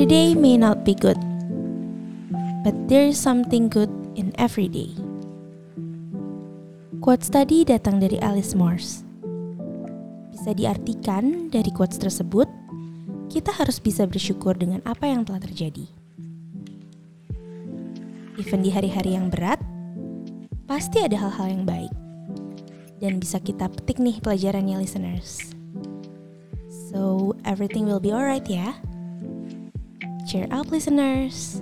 Every day may not be good, but there is something good in every day. Quotes tadi datang dari Alice Morse. Bisa diartikan dari quotes tersebut, kita harus bisa bersyukur dengan apa yang telah terjadi. Even di hari-hari yang berat, pasti ada hal-hal yang baik. Dan bisa kita petik nih pelajarannya listeners. So, everything will be alright ya. Cheer up, listeners!